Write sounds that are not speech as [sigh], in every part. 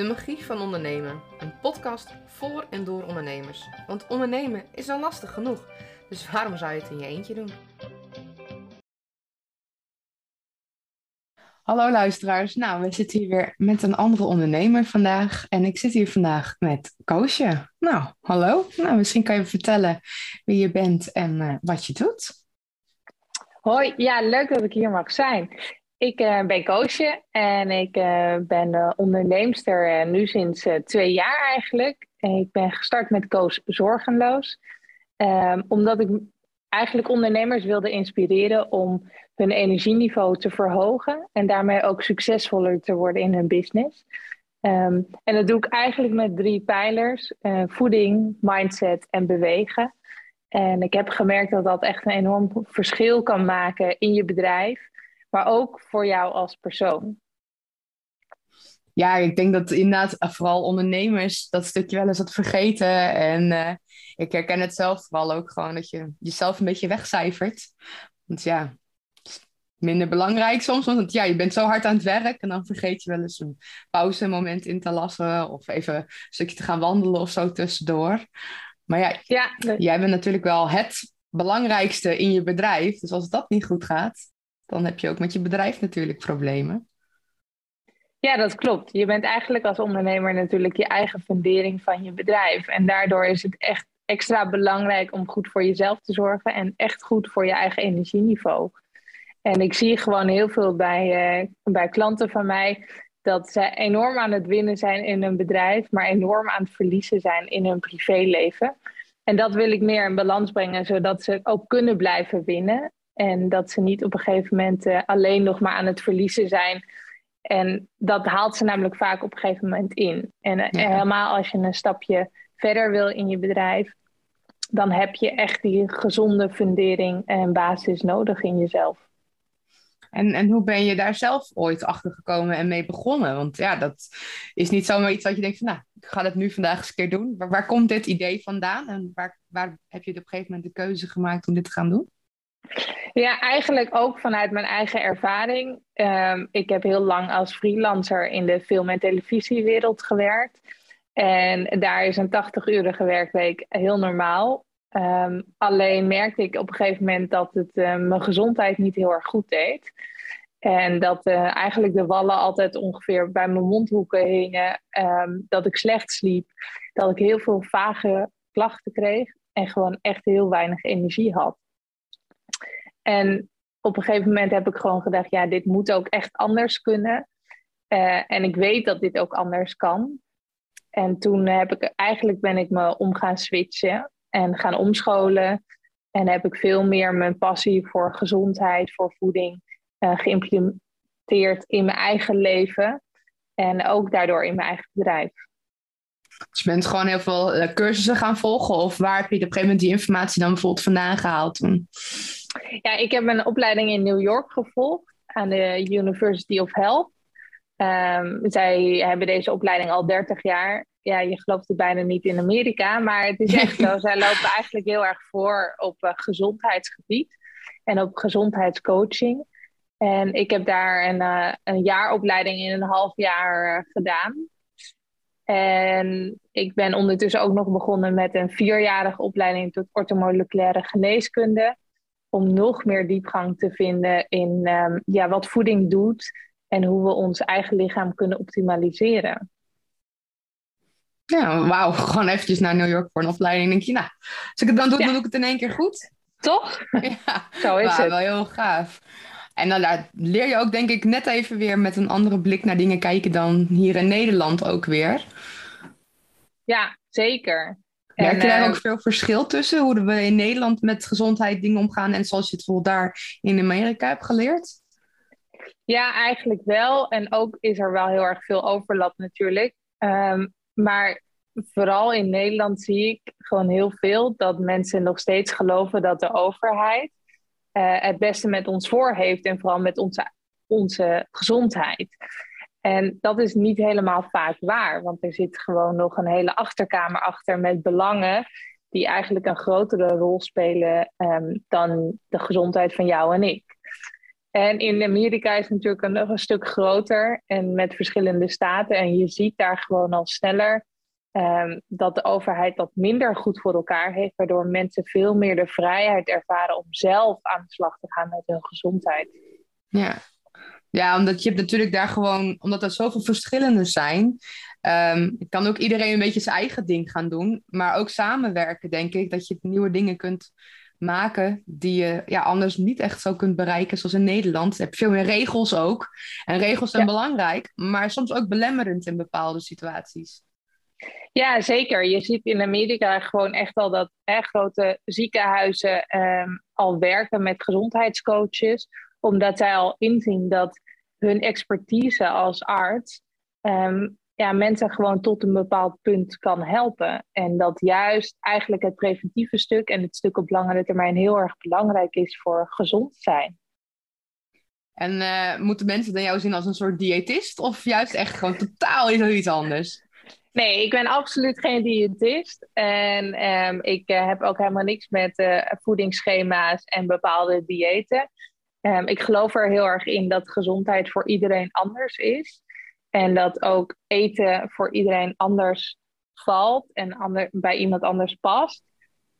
De magie van ondernemen. Een podcast voor en door ondernemers. Want ondernemen is al lastig genoeg. Dus waarom zou je het in je eentje doen? Hallo luisteraars. Nou, we zitten hier weer met een andere ondernemer vandaag. En ik zit hier vandaag met Koosje. Nou, hallo. Nou, misschien kan je vertellen wie je bent en uh, wat je doet. Hoi, ja, leuk dat ik hier mag zijn. Ik uh, ben Koosje en ik uh, ben uh, onderneemster nu sinds twee jaar eigenlijk. En ik ben gestart met Koos Zorgenloos. Um, omdat ik eigenlijk ondernemers wilde inspireren om hun energieniveau te verhogen. En daarmee ook succesvoller te worden in hun business. Um, en dat doe ik eigenlijk met drie pijlers. voeding, mindset en bewegen. En ik heb gemerkt dat dat echt een enorm verschil kan maken in je bedrijf maar ook voor jou als persoon? Ja, ik denk dat inderdaad vooral ondernemers dat stukje wel eens wat vergeten. En uh, ik herken het zelf vooral ook gewoon dat je jezelf een beetje wegcijfert. Want ja, minder belangrijk soms. Want ja, je bent zo hard aan het werk en dan vergeet je wel eens een pauzemoment in te lassen. Of even een stukje te gaan wandelen of zo tussendoor. Maar ja, ja jij bent natuurlijk wel het belangrijkste in je bedrijf. Dus als dat niet goed gaat, dan heb je ook met je bedrijf natuurlijk problemen. Ja, dat klopt. Je bent eigenlijk als ondernemer natuurlijk je eigen fundering van je bedrijf. En daardoor is het echt extra belangrijk om goed voor jezelf te zorgen en echt goed voor je eigen energieniveau. En ik zie gewoon heel veel bij, uh, bij klanten van mij dat ze enorm aan het winnen zijn in hun bedrijf, maar enorm aan het verliezen zijn in hun privéleven. En dat wil ik meer in balans brengen, zodat ze ook kunnen blijven winnen. En dat ze niet op een gegeven moment uh, alleen nog maar aan het verliezen zijn. En dat haalt ze namelijk vaak op een gegeven moment in. En uh, helemaal als je een stapje verder wil in je bedrijf, dan heb je echt die gezonde fundering en basis nodig in jezelf. En, en hoe ben je daar zelf ooit achter gekomen en mee begonnen? Want ja, dat is niet zomaar iets wat je denkt van, nou, ik ga het nu vandaag eens een keer doen. Waar, waar komt dit idee vandaan? En waar, waar heb je op een gegeven moment de keuze gemaakt om dit te gaan doen? Ja, eigenlijk ook vanuit mijn eigen ervaring. Um, ik heb heel lang als freelancer in de film- en televisiewereld gewerkt. En daar is een 80-urige werkweek heel normaal. Um, alleen merkte ik op een gegeven moment dat het uh, mijn gezondheid niet heel erg goed deed. En dat uh, eigenlijk de wallen altijd ongeveer bij mijn mondhoeken hingen. Um, dat ik slecht sliep. Dat ik heel veel vage klachten kreeg. En gewoon echt heel weinig energie had. En op een gegeven moment heb ik gewoon gedacht, ja, dit moet ook echt anders kunnen. Uh, en ik weet dat dit ook anders kan. En toen heb ik eigenlijk ben ik me om gaan switchen en gaan omscholen. En heb ik veel meer mijn passie voor gezondheid, voor voeding uh, geïmplementeerd in mijn eigen leven. En ook daardoor in mijn eigen bedrijf. Dus je bent gewoon heel veel eh, cursussen gaan volgen? Of waar heb je op een gegeven moment die informatie dan bijvoorbeeld vandaan gehaald? Ja, ik heb een opleiding in New York gevolgd aan de University of Health. Um, zij hebben deze opleiding al 30 jaar. Ja, je gelooft het bijna niet in Amerika, maar het is echt zo. [laughs] Zij lopen eigenlijk heel erg voor op uh, gezondheidsgebied en op gezondheidscoaching. En ik heb daar een, uh, een jaaropleiding in een half jaar uh, gedaan. En ik ben ondertussen ook nog begonnen met een vierjarige opleiding tot ortomoleculaire geneeskunde. Om nog meer diepgang te vinden in um, ja, wat voeding doet en hoe we ons eigen lichaam kunnen optimaliseren. Ja, wauw. Gewoon eventjes naar New York voor een opleiding. Denk je, nou, als ik het dan doe, dan doe ik het in één keer goed. Toch? [laughs] Ja, zo is het. wel heel gaaf. En dan daar leer je ook, denk ik, net even weer met een andere blik naar dingen kijken dan hier in Nederland ook weer. Ja, zeker. Merk je daar ook veel verschil tussen? Hoe we in Nederland met gezondheid dingen omgaan en zoals je het bijvoorbeeld daar in Amerika hebt geleerd? Ja, eigenlijk wel. En ook is er wel heel erg veel overlap natuurlijk. Um, maar vooral in Nederland zie ik gewoon heel veel dat mensen nog steeds geloven dat de overheid uh, het beste met ons voor heeft en vooral met onze, onze gezondheid. En dat is niet helemaal vaak waar, want er zit gewoon nog een hele achterkamer achter met belangen die eigenlijk een grotere rol spelen um, dan de gezondheid van jou en ik. En in Amerika is het natuurlijk nog een stuk groter en met verschillende staten. En je ziet daar gewoon al sneller um, dat de overheid dat minder goed voor elkaar heeft, waardoor mensen veel meer de vrijheid ervaren om zelf aan de slag te gaan met hun gezondheid. Ja, ja omdat je hebt natuurlijk daar gewoon, omdat er zoveel verschillende zijn, um, kan ook iedereen een beetje zijn eigen ding gaan doen. Maar ook samenwerken, denk ik, dat je nieuwe dingen kunt maken die je ja, anders niet echt zo kunt bereiken, zoals in Nederland. Je hebt veel meer regels ook. En regels zijn belangrijk, maar soms ook belemmerend in bepaalde situaties. Ja, zeker. Je ziet in Amerika gewoon echt al dat hè, grote ziekenhuizen ehm, al werken met gezondheidscoaches, omdat zij al inzien dat hun expertise als arts ehm, ja, mensen gewoon tot een bepaald punt kan helpen. En dat juist eigenlijk het preventieve stuk en het stuk op langere termijn heel erg belangrijk is voor gezond zijn. En uh, moeten mensen dan jou zien als een soort diëtist of juist echt gewoon totaal iets anders? Nee, ik ben absoluut geen diëtist. En ehm, ik uh, heb ook helemaal niks met uh, voedingsschema's en bepaalde diëten. Um, ik geloof er heel erg in dat gezondheid voor iedereen anders is. En dat ook eten voor iedereen anders valt en bij iemand anders past.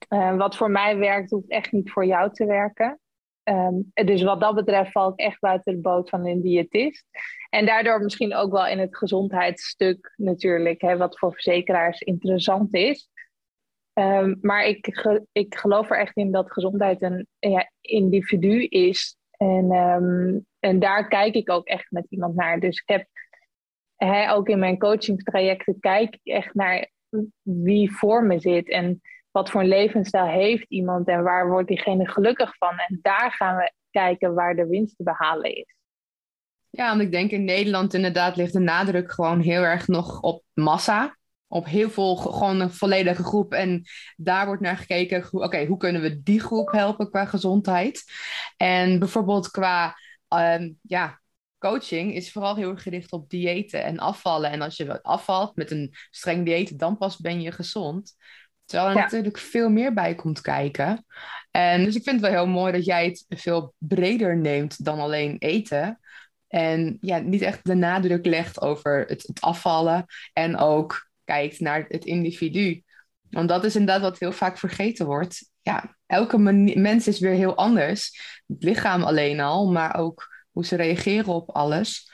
Uh, wat voor mij werkt, hoeft echt niet voor jou te werken. Um, dus wat dat betreft val ik echt buiten de boot van een diëtist. En daardoor misschien ook wel in het gezondheidsstuk natuurlijk, hè, wat voor verzekeraars interessant is. Maar ik, ik geloof er echt in dat gezondheid een ja, individu is. En, um, en daar kijk ik ook echt met iemand naar. Dus ik heb ook in mijn coachingstrajecten kijk ik echt naar wie voor me zit. En wat voor een levensstijl heeft iemand en waar wordt diegene gelukkig van. En daar gaan we kijken waar de winst te behalen is. Ja, want ik denk in Nederland inderdaad ligt de nadruk gewoon heel erg nog op massa. Op heel veel, gewoon een volledige groep. En daar wordt naar gekeken, oké, hoe kunnen we die groep helpen qua gezondheid? En bijvoorbeeld qua um, ja, coaching is vooral heel erg gericht op diëten en afvallen. En als je afvalt met een streng dieet, dan pas ben je gezond. Terwijl er natuurlijk veel meer bij komt kijken. En dus ik vind het wel heel mooi dat jij het veel breder neemt dan alleen eten. En ja, niet echt de nadruk legt over het, het afvallen. En ook kijkt naar het individu. Want dat is inderdaad wat heel vaak vergeten wordt. Ja, elke mens is weer heel anders. Het lichaam alleen al, maar ook hoe ze reageren op alles.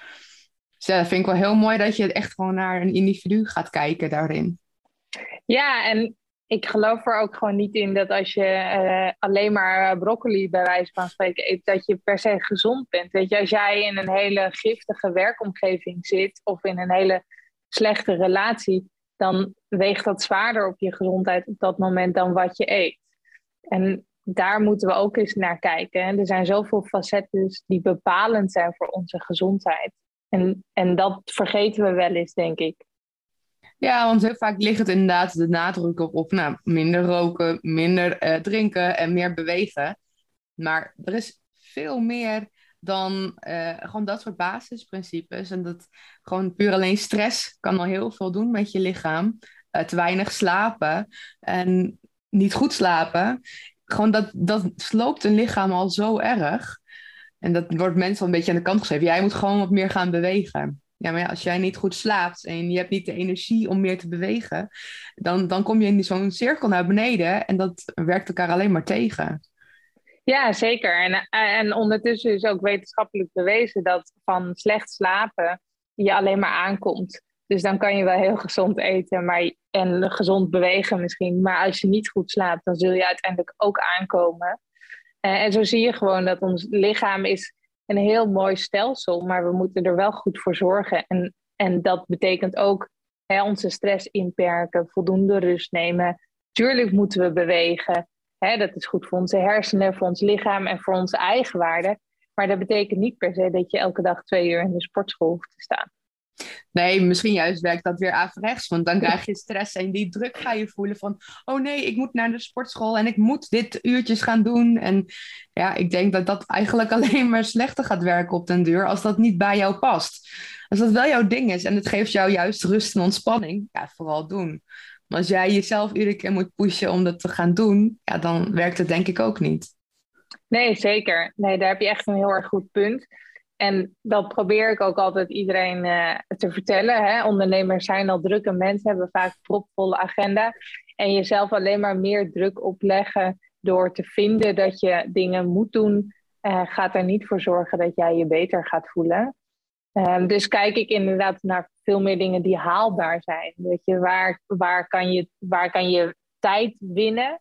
Dus ja, dat vind ik wel heel mooi dat je echt gewoon naar een individu gaat kijken daarin. Ja, en ik geloof er ook gewoon niet in dat als je uh, alleen maar broccoli bij wijze van spreken eet, dat je per se gezond bent. Weet je, als jij in een hele giftige werkomgeving zit of in een hele slechte relatie, dan weegt dat zwaarder op je gezondheid op dat moment dan wat je eet. En daar moeten we ook eens naar kijken. Er zijn zoveel facetten die bepalend zijn voor onze gezondheid. En, en dat vergeten we wel eens, denk ik. Ja, want heel vaak ligt het inderdaad de nadruk op, op nou, minder roken, minder uh, drinken en meer bewegen. Maar er is veel meer dan uh, gewoon dat soort basisprincipes. En dat gewoon puur alleen stress kan al heel veel doen met je lichaam. Uh, te weinig slapen en niet goed slapen. Gewoon dat, dat sloopt een lichaam al zo erg. En dat wordt mensen een beetje aan de kant geschreven. Jij moet gewoon wat meer gaan bewegen. Ja, maar ja, als jij niet goed slaapt en je hebt niet de energie om meer te bewegen, dan, dan kom je in zo'n cirkel naar beneden en dat werkt elkaar alleen maar tegen. Ja, zeker. En, en ondertussen is ook wetenschappelijk bewezen dat van slecht slapen je alleen maar aankomt. Dus dan kan je wel heel gezond eten maar, en gezond bewegen misschien. Maar als je niet goed slaapt, dan zul je uiteindelijk ook aankomen. Uh, en zo zie je gewoon dat ons lichaam is een heel mooi stelsel, maar we moeten er wel goed voor zorgen. En, en dat betekent ook hè, onze stress inperken, voldoende rust nemen. Tuurlijk moeten we bewegen. Hè, dat is goed voor onze hersenen, voor ons lichaam en voor onze eigenwaarde. Maar dat betekent niet per se dat je elke dag twee uur in de sportschool hoeft te staan. Nee, misschien juist werkt dat weer averechts. Want dan krijg je stress en die druk ga je voelen van... oh nee, ik moet naar de sportschool en ik moet dit uurtjes gaan doen. En ja, ik denk dat dat eigenlijk [laughs] alleen maar slechter gaat werken op den duur... als dat niet bij jou past. Als dat wel jouw ding is en het geeft jou juist rust en ontspanning... ja, vooral doen. Maar als jij jezelf iedere keer moet pushen om dat te gaan doen... ja, dan werkt het denk ik ook niet. Nee, zeker. Nee, daar heb je echt een heel erg goed punt. En dat probeer ik ook altijd iedereen uh, te vertellen. Hè? Ondernemers zijn al drukke mensen, hebben vaak propvolle agenda. En jezelf alleen maar meer druk opleggen door te vinden dat je dingen moet doen, uh, gaat er niet voor zorgen dat jij je beter gaat voelen. Um, dus kijk ik inderdaad naar veel meer dingen die haalbaar zijn. Weet je, waar, waar, kan, je, waar kan je tijd winnen?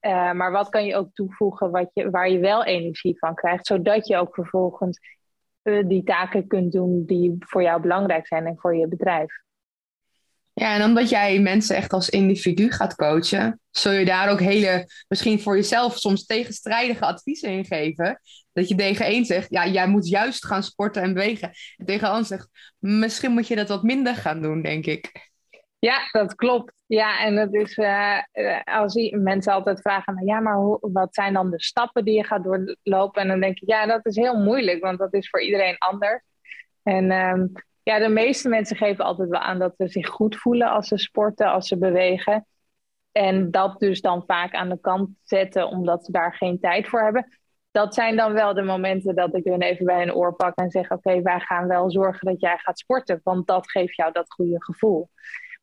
Uh, maar wat kan je ook toevoegen wat je, waar je wel energie van krijgt, zodat je ook vervolgens uh, die taken kunt doen die voor jou belangrijk zijn en voor je bedrijf. Ja, en omdat jij mensen echt als individu gaat coachen, zul je daar ook hele, misschien voor jezelf soms tegenstrijdige adviezen in geven. Dat je tegen één zegt, ja, jij moet juist gaan sporten en bewegen. En tegen ander zegt, misschien moet je dat wat minder gaan doen, denk ik. Ja, dat klopt. Ja, en dat is uh, als mensen altijd vragen, ja, maar wat zijn dan de stappen die je gaat doorlopen? En dan denk ik, ja, dat is heel moeilijk, want dat is voor iedereen anders. En um, ja, de meeste mensen geven altijd wel aan dat ze zich goed voelen als ze sporten, als ze bewegen. En dat dus dan vaak aan de kant zetten omdat ze daar geen tijd voor hebben. Dat zijn dan wel de momenten dat ik hun even bij een oor pak en zeg: Oké, wij gaan wel zorgen dat jij gaat sporten, want dat geeft jou dat goede gevoel.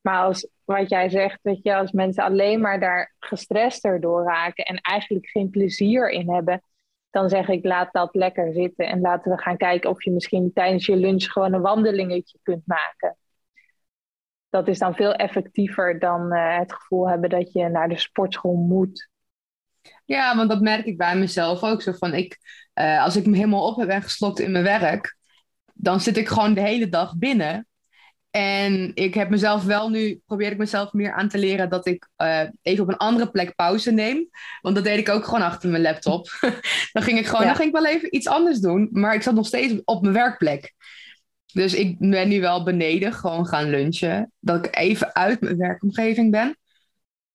Maar als wat jij zegt, weet je, als mensen alleen maar daar gestrest door raken en eigenlijk geen plezier in hebben, dan zeg ik laat dat lekker zitten en laten we gaan kijken of je misschien tijdens je lunch gewoon een wandelingetje kunt maken. Dat is dan veel effectiever dan uh, het gevoel hebben dat je naar de sportschool moet. Ja, want dat merk ik bij mezelf ook zo van ik, uh, als ik me helemaal op heb en geslokt in mijn werk, dan zit ik gewoon de hele dag binnen. En ik heb mezelf wel nu, probeer ik mezelf meer aan te leren dat ik uh, even op een andere plek pauze neem. Want dat deed ik ook gewoon achter mijn laptop. [laughs] dan ging ik gewoon, ja. dan ging ik wel even iets anders doen. Maar ik zat nog steeds op mijn werkplek. Dus ik ben nu wel beneden gewoon gaan lunchen. Dat ik even uit mijn werkomgeving ben.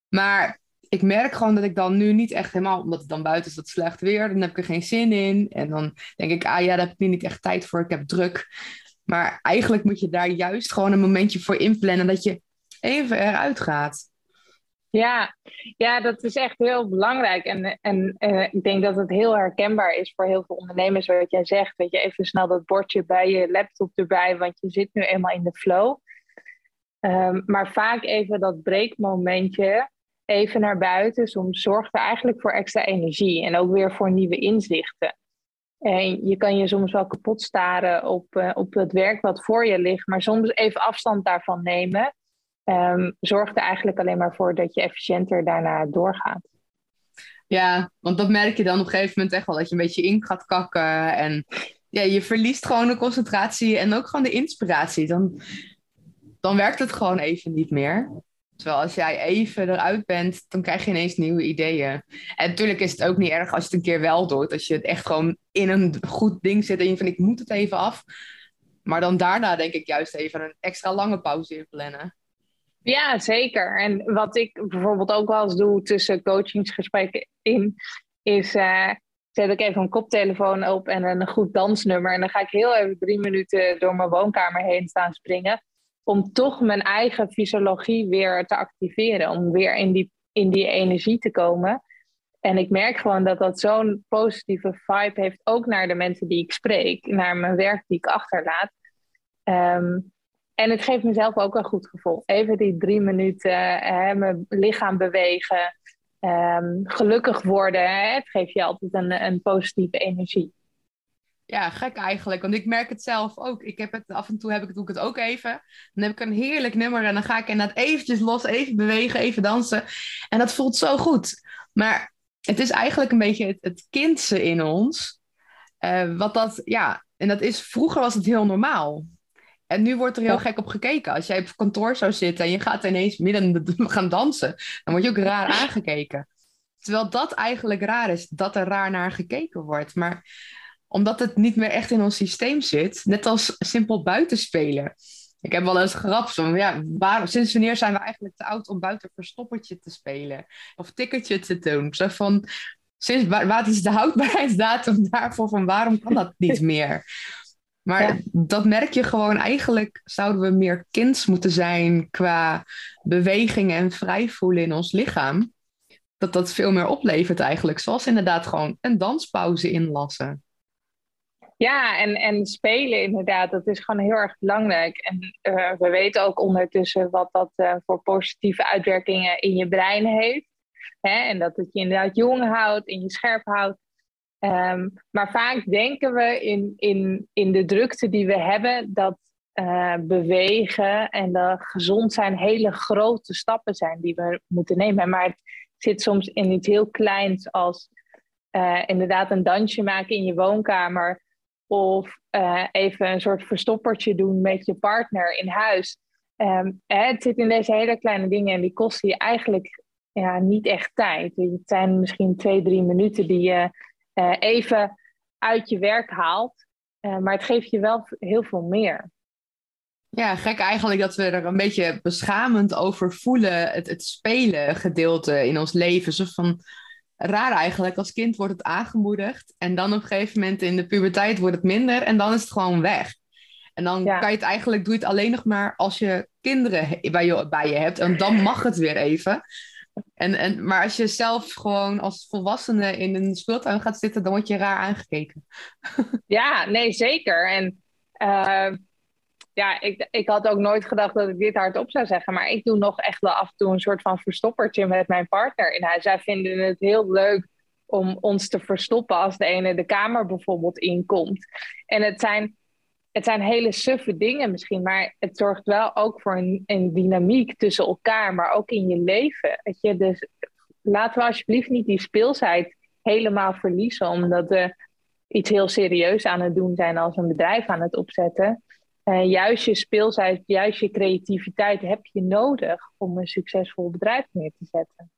Maar ik merk gewoon dat ik dan nu niet echt helemaal, omdat het dan buiten is dat slecht weer, dan heb ik er geen zin in. En dan denk ik, ah ja, daar heb ik nu niet echt tijd voor, ik heb druk. Maar eigenlijk moet je daar juist gewoon een momentje voor inplannen dat je even eruit gaat. Ja, ja dat is echt heel belangrijk. En, en uh, ik denk dat het heel herkenbaar is voor heel veel ondernemers, wat jij zegt. Weet je, even snel dat bordje bij je laptop erbij, want je zit nu eenmaal in de flow. Um, maar vaak even dat breekmomentje, even naar buiten, soms zorgt er eigenlijk voor extra energie en ook weer voor nieuwe inzichten. Je kan je soms wel kapot staren op, uh, op het werk wat voor je ligt, maar soms even afstand daarvan nemen um, zorgt er eigenlijk alleen maar voor dat je efficiënter daarna doorgaat. Ja, want dat merk je dan op een gegeven moment echt wel, dat je een beetje in gaat kakken en ja, je verliest gewoon de concentratie en ook gewoon de inspiratie. Dan, dan werkt het gewoon even niet meer. Terwijl als jij even eruit bent, dan krijg je ineens nieuwe ideeën. En natuurlijk is het ook niet erg als je het een keer wel doet. Als je het echt gewoon in een goed ding zit en je vindt, ik moet het even af. Maar dan daarna denk ik juist even een extra lange pauze in plannen. Ja, zeker. En wat ik bijvoorbeeld ook wel eens doe tussen coachingsgesprekken in, is uh, zet ik even een koptelefoon op en een goed dansnummer. En dan ga ik heel even drie minuten door mijn woonkamer heen staan springen om toch mijn eigen fysiologie weer te activeren, om weer in die, in die energie te komen. En ik merk gewoon dat dat zo'n positieve vibe heeft, ook naar de mensen die ik spreek, naar mijn werk die ik achterlaat. Um, en het geeft mezelf ook een goed gevoel. Even die drie minuten, hè, mijn lichaam bewegen, um, gelukkig worden. Hè, het geeft je altijd een, een positieve energie. Ja, gek eigenlijk, want ik merk het zelf ook. Ik heb het, af en toe heb ik doe ik het ook even. Dan heb ik een heerlijk nummer en dan ga ik inderdaad eventjes los, even bewegen, even dansen. En dat voelt zo goed. Maar het is eigenlijk een beetje het, het kindse in ons. Uh, wat dat, ja, en dat is, vroeger was het heel normaal. En nu wordt er heel gek op gekeken. Als jij op kantoor zou zitten en je gaat ineens midden [laughs] gaan dansen, dan word je ook raar [laughs] aangekeken. Terwijl dat eigenlijk raar is, dat er raar naar gekeken wordt. Maar omdat het niet meer echt in ons systeem zit, net als simpel buitenspelen. Ik heb wel eens grap van, ja, waar, sinds wanneer zijn we eigenlijk te oud om buiten verstoppertje te spelen? Of tikkertje te doen? Zo van, sinds wat is de houdbaarheidsdatum [laughs] daarvoor? Van waarom kan dat niet [laughs] meer? Maar dat merk je gewoon, eigenlijk zouden we meer kinds moeten zijn qua beweging en vrij voelen in ons lichaam dat dat veel meer oplevert eigenlijk. Zoals inderdaad gewoon een danspauze inlassen. Ja, en, en spelen inderdaad, dat is gewoon heel erg belangrijk. En uh, we weten ook ondertussen wat dat uh, voor positieve uitwerkingen in je brein heeft. Hè? En dat het je inderdaad jong houdt, in je scherp houdt. Um, maar vaak denken we in, in, in de drukte die we hebben dat uh, bewegen en dat gezond zijn hele grote stappen zijn die we moeten nemen. Maar het zit soms in iets heel kleins als inderdaad een dansje maken in je woonkamer of uh, even een soort verstoppertje doen met je partner in huis. Hè, het zit in deze hele kleine dingen en die kosten je eigenlijk ja, niet echt tijd. Het zijn misschien twee, drie minuten die je uh, even uit je werk haalt. Uh, maar het geeft je wel heel veel meer. Ja, gek eigenlijk dat we er een beetje beschamend over voelen. Het, het spelen gedeelte in ons leven. Zo van, raar eigenlijk. Als kind wordt het aangemoedigd. En dan op een gegeven moment in de puberteit wordt het minder. En dan is het gewoon weg. En dan kan je het eigenlijk, doe je het alleen nog maar als je kinderen bij je, bij je hebt. En dan mag het weer even. En, en, maar als je zelf gewoon als volwassene in een speeltuin gaat zitten, dan word je raar aangekeken. [laughs] Ja, nee, zeker. En uh, ja, ik, ik had ook nooit gedacht dat ik dit hardop zou zeggen. Maar ik doe nog echt wel af en toe een soort van verstoppertje met mijn partner in huis. Zij vinden het heel leuk om ons te verstoppen als de ene de kamer bijvoorbeeld inkomt. En het zijn, het zijn hele suffe dingen misschien, maar het zorgt wel ook voor een, een dynamiek tussen elkaar, maar ook in je leven. Weet je? Dus laten we alsjeblieft niet die speelsheid helemaal verliezen, omdat we iets heel serieus aan het doen zijn als een bedrijf aan het opzetten. Uh, juist je speelsheid, juist je creativiteit heb je nodig om een succesvol bedrijf neer te zetten.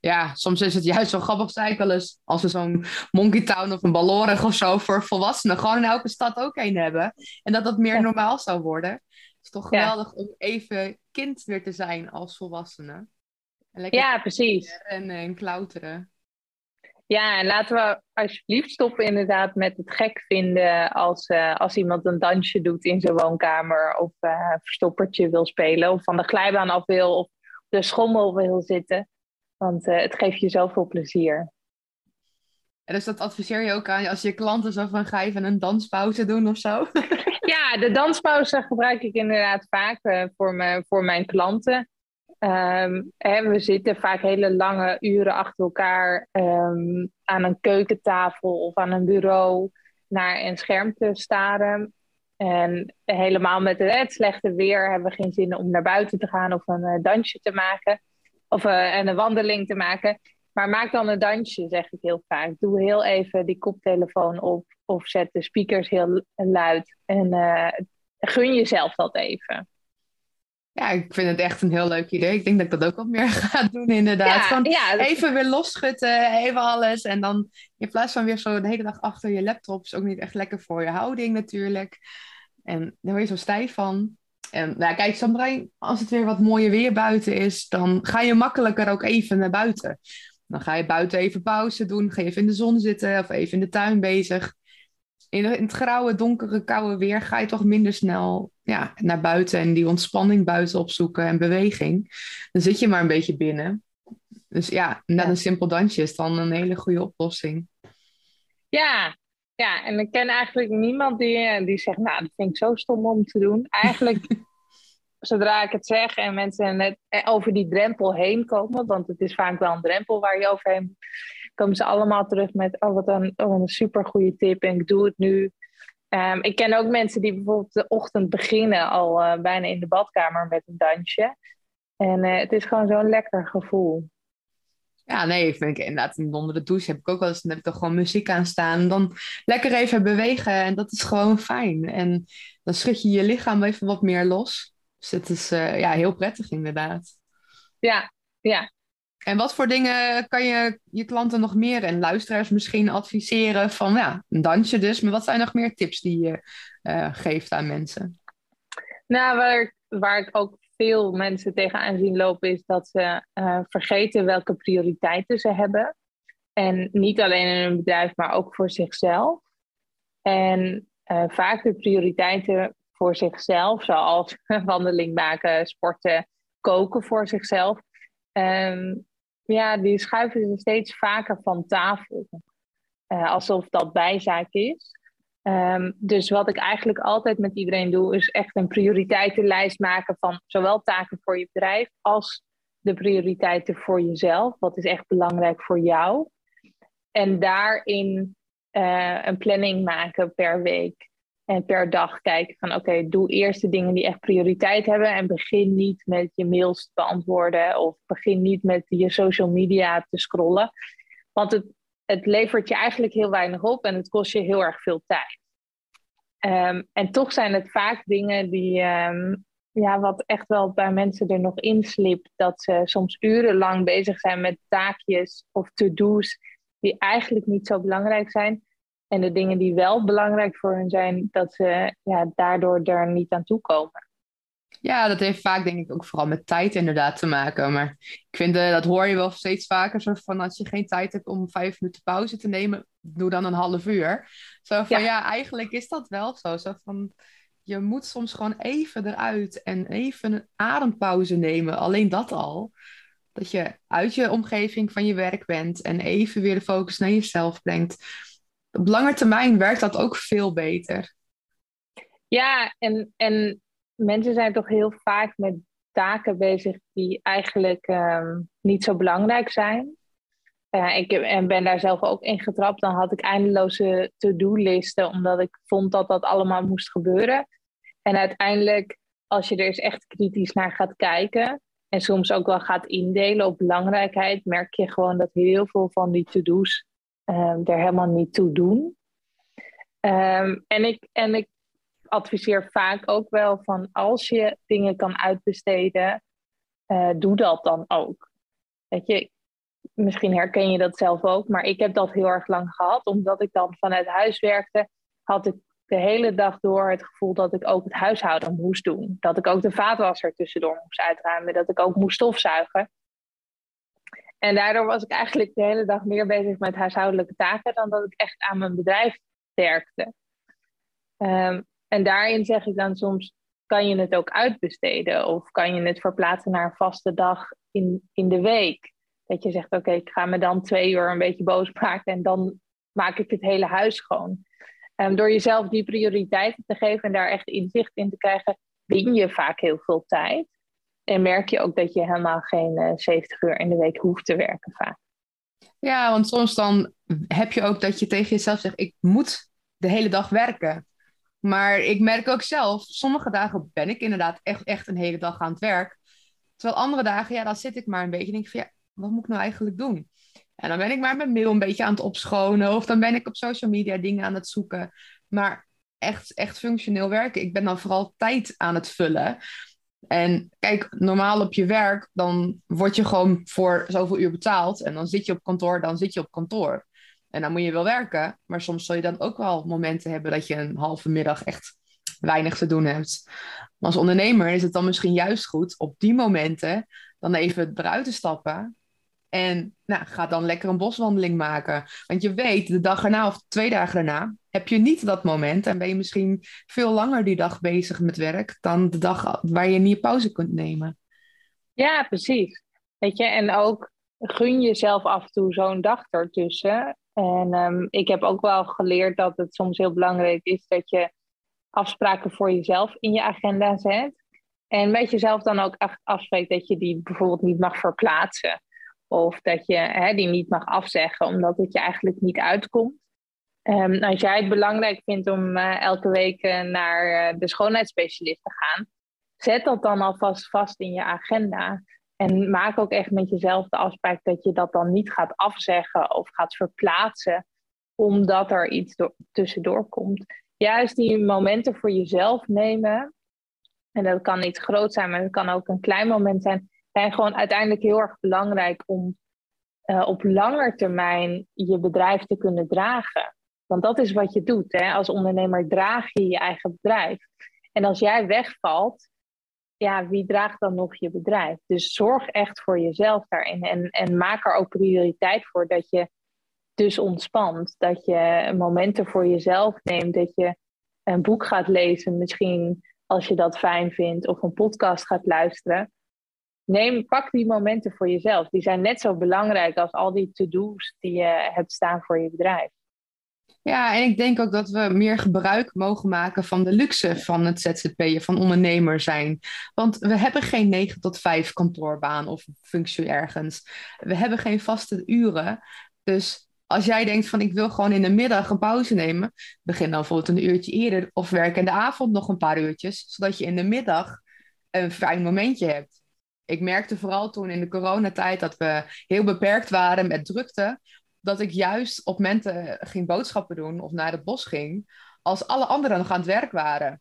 Ja, soms is het juist zo grappig, zei ik wel eens, als we zo'n Monkey Town of een Ballorig of zo voor volwassenen gewoon in elke stad ook een hebben. En dat dat meer normaal zou worden. Het is toch geweldig om even kind weer te zijn als volwassene. En ja, precies. En, en klauteren. Ja, en laten we alsjeblieft stoppen inderdaad met het gek vinden als, uh, als iemand een dansje doet in zijn woonkamer of uh, een verstoppertje wil spelen of van de glijbaan af wil of de schommel wil zitten. Want uh, het geeft je zoveel plezier. En dus dat adviseer je ook aan als je klanten zo van ga even een danspauze doen of zo? [laughs] ja, de danspauze gebruik ik inderdaad vaak voor, me, voor mijn klanten. Hè, we zitten vaak hele lange uren achter elkaar um, aan een keukentafel of aan een bureau naar een scherm te staren. En helemaal met het slechte weer hebben we geen zin om naar buiten te gaan of een uh, dansje te maken. Of uh, een wandeling te maken. Maar maak dan een dansje, zeg ik heel vaak. Doe heel even die koptelefoon op of zet de speakers heel luid. En uh, gun jezelf dat even. Ja, ik vind het echt een heel leuk idee. Ik denk dat ik dat ook wat meer [laughs] ga doen, inderdaad. Ja, ja, Even weer losschutten, even alles. En dan in plaats van weer zo de hele dag achter je laptop, is ook niet echt lekker voor je houding natuurlijk. En daar word je zo stijf van. En nou, kijk, soms als het weer wat mooier weer buiten is, dan ga je makkelijker ook even naar buiten. Dan ga je buiten even pauze doen, ga je even in de zon zitten of even in de tuin bezig in, het grauwe, donkere, koude weer ga je toch minder snel ja, naar buiten en die ontspanning buiten opzoeken en beweging. Dan zit je maar een beetje binnen. Dus ja, net een simpel dansje is dan een hele goede oplossing. Ja, ja, en ik ken eigenlijk niemand die, eh, die zegt, nou, dat vind ik zo stom om te doen. Eigenlijk, [laughs] zodra ik het zeg en mensen net eh, over die drempel heen komen, want het is vaak wel een drempel waar je overheen komen ze allemaal terug met, oh wat een, oh, een super goede tip en ik doe het nu. Um, ik ken ook mensen die bijvoorbeeld de ochtend beginnen al uh, bijna in de badkamer met een dansje. En uh, het is gewoon zo'n lekker gevoel. Ja, nee, ik vind inderdaad onder de douche heb ik ook wel eens, dan heb ik toch gewoon muziek aan staan. Dan lekker even bewegen en dat is gewoon fijn. En dan schud je je lichaam even wat meer los. Dus het is uh, ja, heel prettig inderdaad. Ja, ja. En wat voor dingen kan je je klanten nog meer en luisteraars misschien adviseren van ja, een dansje dus, maar wat zijn nog meer tips die je uh, geeft aan mensen? Nou, waar, waar ik ook veel mensen tegenaan zien lopen is dat ze uh, vergeten welke prioriteiten ze hebben. En niet alleen in hun bedrijf, maar ook voor zichzelf. En uh, vaak de prioriteiten voor zichzelf, zoals [laughs] wandeling maken, sporten, koken voor zichzelf. Um, ja, die schuiven ze steeds vaker van tafel. Uh, alsof dat bijzaak is. Um, dus wat ik eigenlijk altijd met iedereen doe, is echt een prioriteitenlijst maken van zowel taken voor je bedrijf als de prioriteiten voor jezelf. Wat is echt belangrijk voor jou? En daarin uh, een planning maken per week en per dag kijken van oké, doe eerst de dingen die echt prioriteit hebben en begin niet met je mails te beantwoorden of begin niet met je social media te scrollen. Want het, het levert je eigenlijk heel weinig op en het kost je heel erg veel tijd. Um, en toch zijn het vaak dingen die, um, ja, wat echt wel bij mensen er nog inslipt, dat ze soms urenlang bezig zijn met taakjes of to-do's die eigenlijk niet zo belangrijk zijn. En de dingen die wel belangrijk voor hen zijn, dat ze ja, daardoor er niet aan toe komen. Ja, dat heeft vaak denk ik ook vooral met tijd inderdaad te maken. Maar ik vind, uh, dat hoor je wel steeds vaker. Zo van als je geen tijd hebt om vijf minuten pauze te nemen, doe dan een half uur. Zo van ja, ja eigenlijk is dat wel zo. Zo van je moet soms gewoon even eruit en even een adempauze nemen. Alleen dat al. Dat je uit je omgeving van je werk bent en even weer de focus naar jezelf brengt. Op lange termijn werkt dat ook veel beter. Ja, en, en mensen zijn toch heel vaak met taken bezig die eigenlijk ehm, niet zo belangrijk zijn. Uh, ik en ben daar zelf ook in getrapt. Dan had ik eindeloze to-do-listen, omdat ik vond dat dat allemaal moest gebeuren. En uiteindelijk, als je er eens echt kritisch naar gaat kijken en soms ook wel gaat indelen op belangrijkheid, merk je gewoon dat heel veel van die to-do's um, er helemaal niet toe doen. Um, en, ik, en ik adviseer vaak ook wel van als je dingen kan uitbesteden, uh, doe dat dan ook. Weet je, misschien herken je dat zelf ook, maar ik heb dat heel erg lang gehad, omdat ik dan vanuit huis werkte, had ik de hele dag door het gevoel dat ik ook het huishouden moest doen. Dat ik ook de vaatwasser tussendoor moest uitruimen, dat ik ook moest stofzuigen. En daardoor was ik eigenlijk de hele dag meer bezig met huishoudelijke taken dan dat ik echt aan mijn bedrijf werkte. Um, en daarin zeg ik dan soms, kan je het ook uitbesteden of kan je het verplaatsen naar een vaste dag in, in de week? Dat je zegt, oké, ik ga me dan twee uur een beetje boos [laughs] maken en dan maak ik het hele huis schoon. Um, door jezelf die prioriteiten te geven en daar echt inzicht in te krijgen, win je vaak heel veel tijd. En merk je ook dat je helemaal geen uh, eh, 70 uur in de week hoeft te werken vaak. Ja, want soms dan heb je ook dat je tegen jezelf zegt, ik moet de hele dag werken. Maar ik merk ook zelf, sommige dagen ben ik inderdaad echt, echt een hele dag aan het werk. Terwijl andere dagen, ja, dan zit ik maar een beetje en denk van, ja, wat moet ik nou eigenlijk doen? En dan ben ik maar mijn mail een beetje aan het opschonen. Of dan ben ik op social media dingen aan het zoeken. Maar echt, echt functioneel werken. Ik ben dan vooral tijd aan het vullen. En kijk, normaal op je werk, dan word je gewoon voor zoveel uur betaald. En dan zit je op kantoor, dan zit je op kantoor. En dan moet je wel werken. Maar soms zul je dan ook wel momenten hebben dat je een halve middag echt weinig te doen hebt. Als ondernemer is het dan misschien juist goed op die momenten dan even eruit te stappen. En nou, ga dan lekker een boswandeling maken. Want je weet, de dag erna of twee dagen daarna heb je niet dat moment. En ben je misschien veel langer die dag bezig met werk dan de dag waar je niet pauze kunt nemen. Ja, precies. Weet je, en ook gun jezelf af en toe zo'n dag ertussen. En um, ik heb ook wel geleerd dat het soms heel belangrijk is dat je afspraken voor jezelf in je agenda zet. En met jezelf dan ook afspreekt dat je die bijvoorbeeld niet mag verplaatsen. Of dat je hè, die niet mag afzeggen omdat het je eigenlijk niet uitkomt. Um, als jij het belangrijk vindt om uh, elke week uh, naar uh, de schoonheidsspecialist te gaan, zet dat dan alvast vast in je agenda. En maak ook echt met jezelf de afspraak dat je dat dan niet gaat afzeggen of gaat verplaatsen, omdat er iets door, tussendoor komt. Juist die momenten voor jezelf nemen, en dat kan iets groot zijn, maar het kan ook een klein moment zijn, zijn gewoon uiteindelijk heel erg belangrijk om uh, op langer termijn je bedrijf te kunnen dragen. Want dat is wat je doet. Hè? Als ondernemer draag je je eigen bedrijf. En als jij wegvalt, ja, wie draagt dan nog je bedrijf? Dus zorg echt voor jezelf daarin. En, en maak er ook prioriteit voor dat je dus ontspant. Dat je momenten voor jezelf neemt. Dat je een boek gaat lezen, misschien als je dat fijn vindt. Of een podcast gaat luisteren. Neem, pak die momenten voor jezelf. Die zijn net zo belangrijk als al die to-do's die je hebt staan voor je bedrijf. Ja, en ik denk ook dat we meer gebruik mogen maken van de luxe van het ZZP'en, van ondernemer zijn. Want we hebben geen 9 tot 5 kantoorbaan of functie ergens. We hebben geen vaste uren. Dus als jij denkt van ik wil gewoon in de middag een pauze nemen, begin dan bijvoorbeeld een uurtje eerder of werk in de avond nog een paar uurtjes, zodat je in de middag een fijn momentje hebt. Ik merkte vooral toen in de coronatijd dat we heel beperkt waren met drukte, dat ik juist op momenten ging boodschappen doen of naar het bos ging, als alle anderen nog aan het werk waren.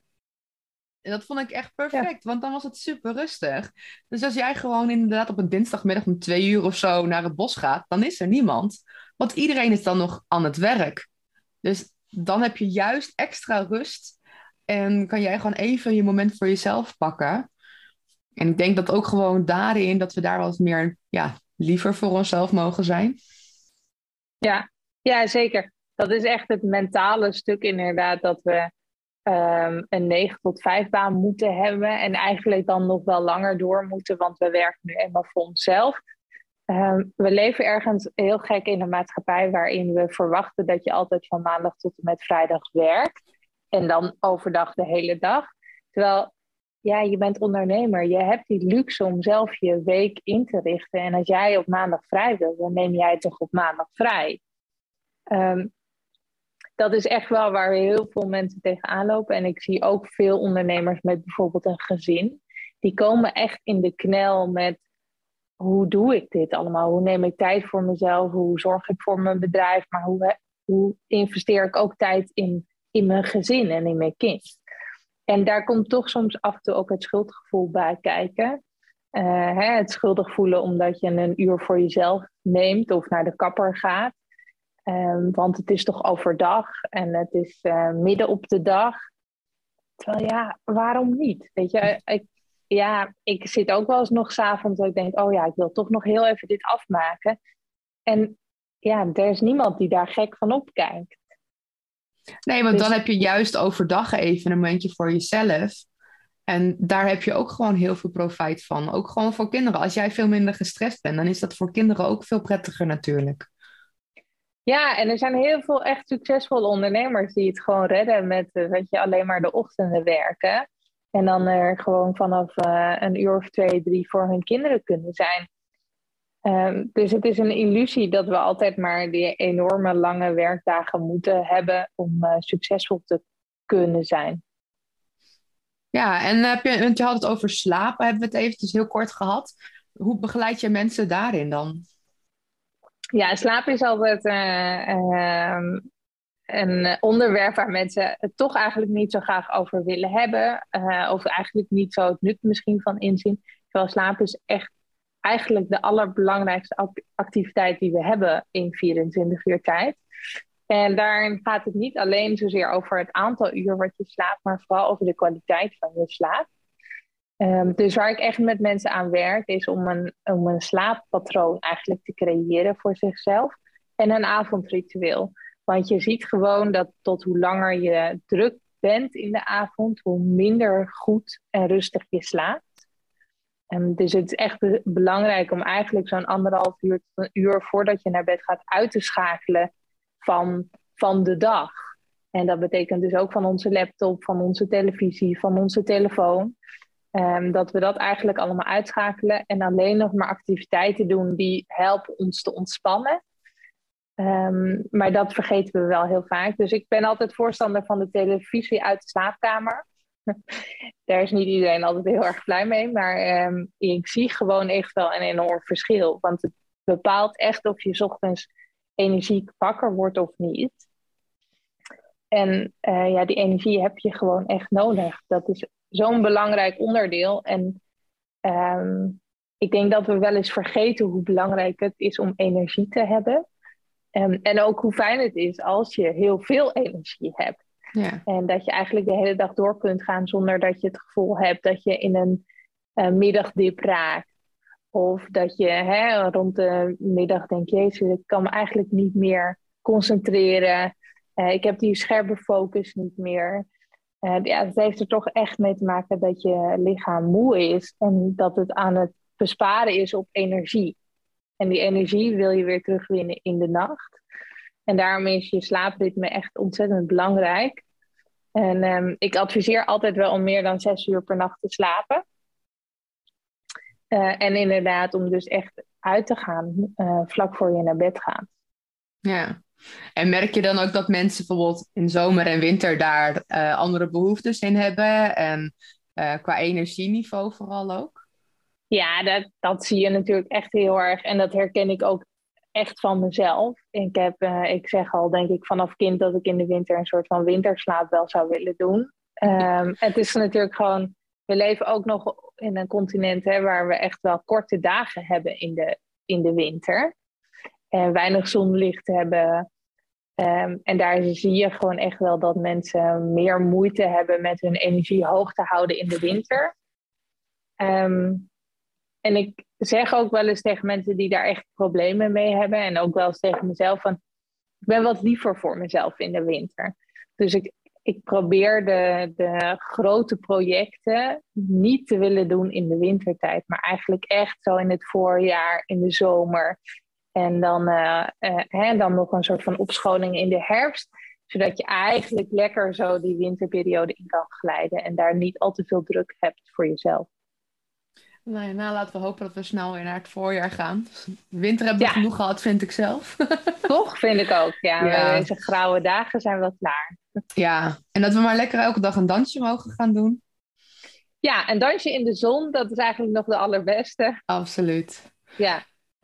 En dat vond ik echt perfect, want dan was het super rustig. Dus als jij gewoon inderdaad op een dinsdagmiddag om twee uur of zo naar het bos gaat, dan is er niemand. Want iedereen is dan nog aan het werk. Dus dan heb je juist extra rust en kan jij gewoon even je moment voor jezelf pakken. En ik denk dat ook gewoon daarin dat we daar wat meer ja, liever voor onszelf mogen zijn. Ja, ja, zeker. Dat is echt het mentale stuk inderdaad, dat we um, een 9 tot 5 baan moeten hebben en eigenlijk dan nog wel langer door moeten, want we werken nu eenmaal voor onszelf. Um, we leven ergens heel gek in een maatschappij waarin we verwachten dat je altijd van maandag tot en met vrijdag werkt en dan overdag de hele dag. Terwijl ja, je bent ondernemer. Je hebt die luxe om zelf je week in te richten. En als jij op maandag vrij wil, dan neem jij toch op maandag vrij. Um, dat is echt wel waar heel veel mensen tegenaan lopen. En ik zie ook veel ondernemers met bijvoorbeeld een gezin. Die komen echt in de knel met hoe doe ik dit allemaal? Hoe neem ik tijd voor mezelf? Hoe zorg ik voor mijn bedrijf? Maar hoe, hoe investeer ik ook tijd in, in mijn gezin en in mijn kind? En daar komt toch soms af en toe ook het schuldgevoel bij kijken. Uh, hè, het schuldig voelen omdat je een uur voor jezelf neemt of naar de kapper gaat. Um, want het is toch overdag en het is uh, midden op de dag. Terwijl ja, waarom niet? Weet je, ik, ja, ik zit ook wel eens nog s'avonds dat ik denk, oh ja, ik wil toch nog heel even dit afmaken. En ja, er is niemand die daar gek van opkijkt. Nee, want dan dus- heb je juist overdag even een momentje voor jezelf. En daar heb je ook gewoon heel veel profijt van. Ook gewoon voor kinderen. Als jij veel minder gestrest bent, dan is dat voor kinderen ook veel prettiger natuurlijk. Ja, en er zijn heel veel echt succesvolle ondernemers die het gewoon redden met uh, weet je, alleen maar de ochtenden werken. En dan er gewoon vanaf uh, een uur of twee, drie voor hun kinderen kunnen zijn. Um, dus het is een illusie dat we altijd maar die enorme lange werkdagen moeten hebben om uh, succesvol te kunnen zijn. Ja, en heb je, want je had het over slapen, hebben we het eventjes heel kort gehad. Hoe begeleid je mensen daarin dan? Ja, slaap is altijd uh, een onderwerp waar mensen het toch eigenlijk niet zo graag over willen hebben. Uh, of eigenlijk niet zo het nut misschien van inzien. Terwijl slaap is echt eigenlijk de allerbelangrijkste activiteit die we hebben in 24 uur tijd. En daarin gaat het niet alleen zozeer over het aantal uur wat je slaapt, maar vooral over de kwaliteit van je slaap. Um, dus waar ik echt met mensen aan werk, is om een, om een slaappatroon eigenlijk te creëren voor zichzelf. En een avondritueel. Want je ziet gewoon dat tot hoe langer je druk bent in de avond, hoe minder goed en rustig je slaapt. En dus het is echt belangrijk om eigenlijk zo'n anderhalf uur tot een uur voordat je naar bed gaat uit te schakelen van, van de dag. En dat betekent dus ook van onze laptop, van onze televisie, van onze telefoon. Um, dat we dat eigenlijk allemaal uitschakelen en alleen nog maar activiteiten doen die helpen ons te ontspannen. Um, maar dat vergeten we wel heel vaak. Dus ik ben altijd voorstander van de televisie uit de slaapkamer. [laughs] Daar is niet iedereen altijd heel erg blij mee. Maar um, ik zie gewoon echt wel een enorm verschil. Want het bepaalt echt of je ochtends energiek wakker wordt of niet. En uh, ja, die energie heb je gewoon echt nodig. Dat is zo'n belangrijk onderdeel. En um, ik denk dat we wel eens vergeten hoe belangrijk het is om energie te hebben. Um, en ook hoe fijn het is als je heel veel energie hebt. En dat je eigenlijk de hele dag door kunt gaan zonder dat je het gevoel hebt dat je in een uh, middagdip raakt. Of dat je hè, rond de middag denkt, jezus, ik kan me eigenlijk niet meer concentreren. Uh, ik heb die scherpe focus niet meer. Uh, ja, het heeft er toch echt mee te maken dat je lichaam moe is. En dat het aan het besparen is op energie. En die energie wil je weer terugwinnen in de nacht. En daarom is je slaapritme echt ontzettend belangrijk. En ehm, ik adviseer altijd wel om meer dan zes uur per nacht te slapen. Uh, en inderdaad, om dus echt uit te gaan uh, vlak voor je naar bed gaat. Ja, en merk je dan ook dat mensen bijvoorbeeld in zomer en winter daar uh, andere behoeftes in hebben? En qua energieniveau vooral ook? Ja, dat, dat zie je natuurlijk echt heel erg. En dat herken ik ook echt van mezelf. Ik, heb, uh, ik zeg al, denk ik, vanaf kind dat ik in de winter een soort van winterslaap wel zou willen doen. Um, het is natuurlijk gewoon, we leven ook nog in een continent hè, waar we echt wel korte dagen hebben in de, in de winter. En weinig zonlicht hebben. Um, en daar zie je gewoon echt wel dat mensen meer moeite hebben met hun energie hoog te houden in de winter. Um, en ik zeg ook wel eens tegen mensen die daar echt problemen mee hebben. En ook wel eens tegen mezelf van, ik ben wat liever voor mezelf in de winter. Dus ik, ik probeer de, de grote projecten niet te willen doen in de wintertijd. Maar eigenlijk echt zo in het voorjaar, in de zomer. En dan, uh, uh, hè, dan nog een soort van opschoning in de herfst. Zodat je eigenlijk lekker zo die winterperiode in kan glijden. En daar niet al te veel druk hebt voor jezelf. Nee, nou laten we hopen dat we snel weer naar het voorjaar gaan. Winter hebben we genoeg gehad, vind ik zelf. [laughs] Toch, vind ik ook. Ja, ja. deze grauwe dagen zijn wel klaar. Ja, en dat we maar lekker elke dag een dansje mogen gaan doen. Ja, een dansje in de zon, dat is eigenlijk nog de allerbeste. Absoluut. Ja.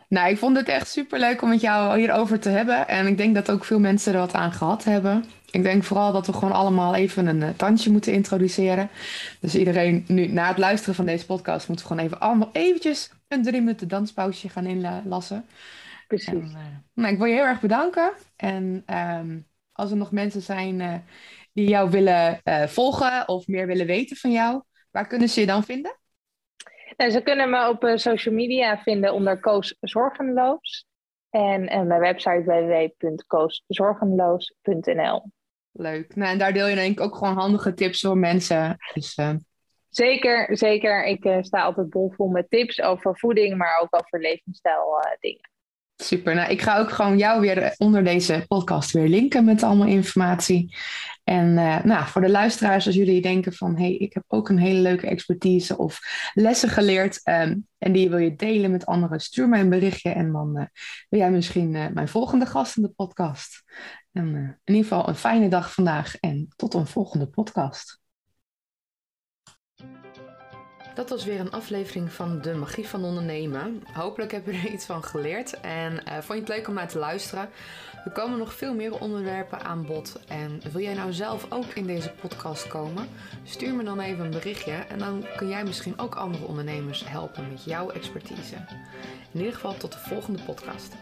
Nou, ik vond het echt super leuk om met jou hierover te hebben. En ik denk dat ook veel mensen er wat aan gehad hebben. Ik denk vooral dat we gewoon allemaal even een uh, tandje moeten introduceren. Dus iedereen nu na het luisteren van deze podcast moet gewoon even allemaal eventjes een drie minuten danspausje gaan inlassen. Precies. En, uh, nou, ik wil je heel erg bedanken. En um, als er nog mensen zijn uh, die jou willen volgen of meer willen weten van jou, waar kunnen ze je dan vinden? Ze kunnen me op social media vinden onder Koos Zorgenloos. En, mijn website www.kooszorgenloos.nl. Leuk. Nou, en daar deel je denk ik ook gewoon handige tips voor mensen. Dus, uh... Zeker, zeker. Ik uh, sta altijd bolvol met tips over voeding, maar ook over levensstijl uh, dingen. Super. Nou, ik ga ook gewoon jou weer onder deze podcast weer linken met allemaal informatie. En uh, nou, voor de luisteraars, als jullie denken van hé, hey, ik heb ook een hele leuke expertise of lessen geleerd um, en die wil je delen met anderen, stuur mij een berichtje en dan uh, ben jij misschien mijn volgende gast in de podcast. En in ieder geval een fijne dag vandaag en tot een volgende podcast. Dat was weer een aflevering van De Magie van Ondernemen. Hopelijk heb je er iets van geleerd en uh, vond je het leuk om naar te luisteren. Er komen nog veel meer onderwerpen aan bod. En wil jij nou zelf ook in deze podcast komen? Stuur me dan even een berichtje en dan kun jij misschien ook andere ondernemers helpen met jouw expertise. In ieder geval tot de volgende podcast.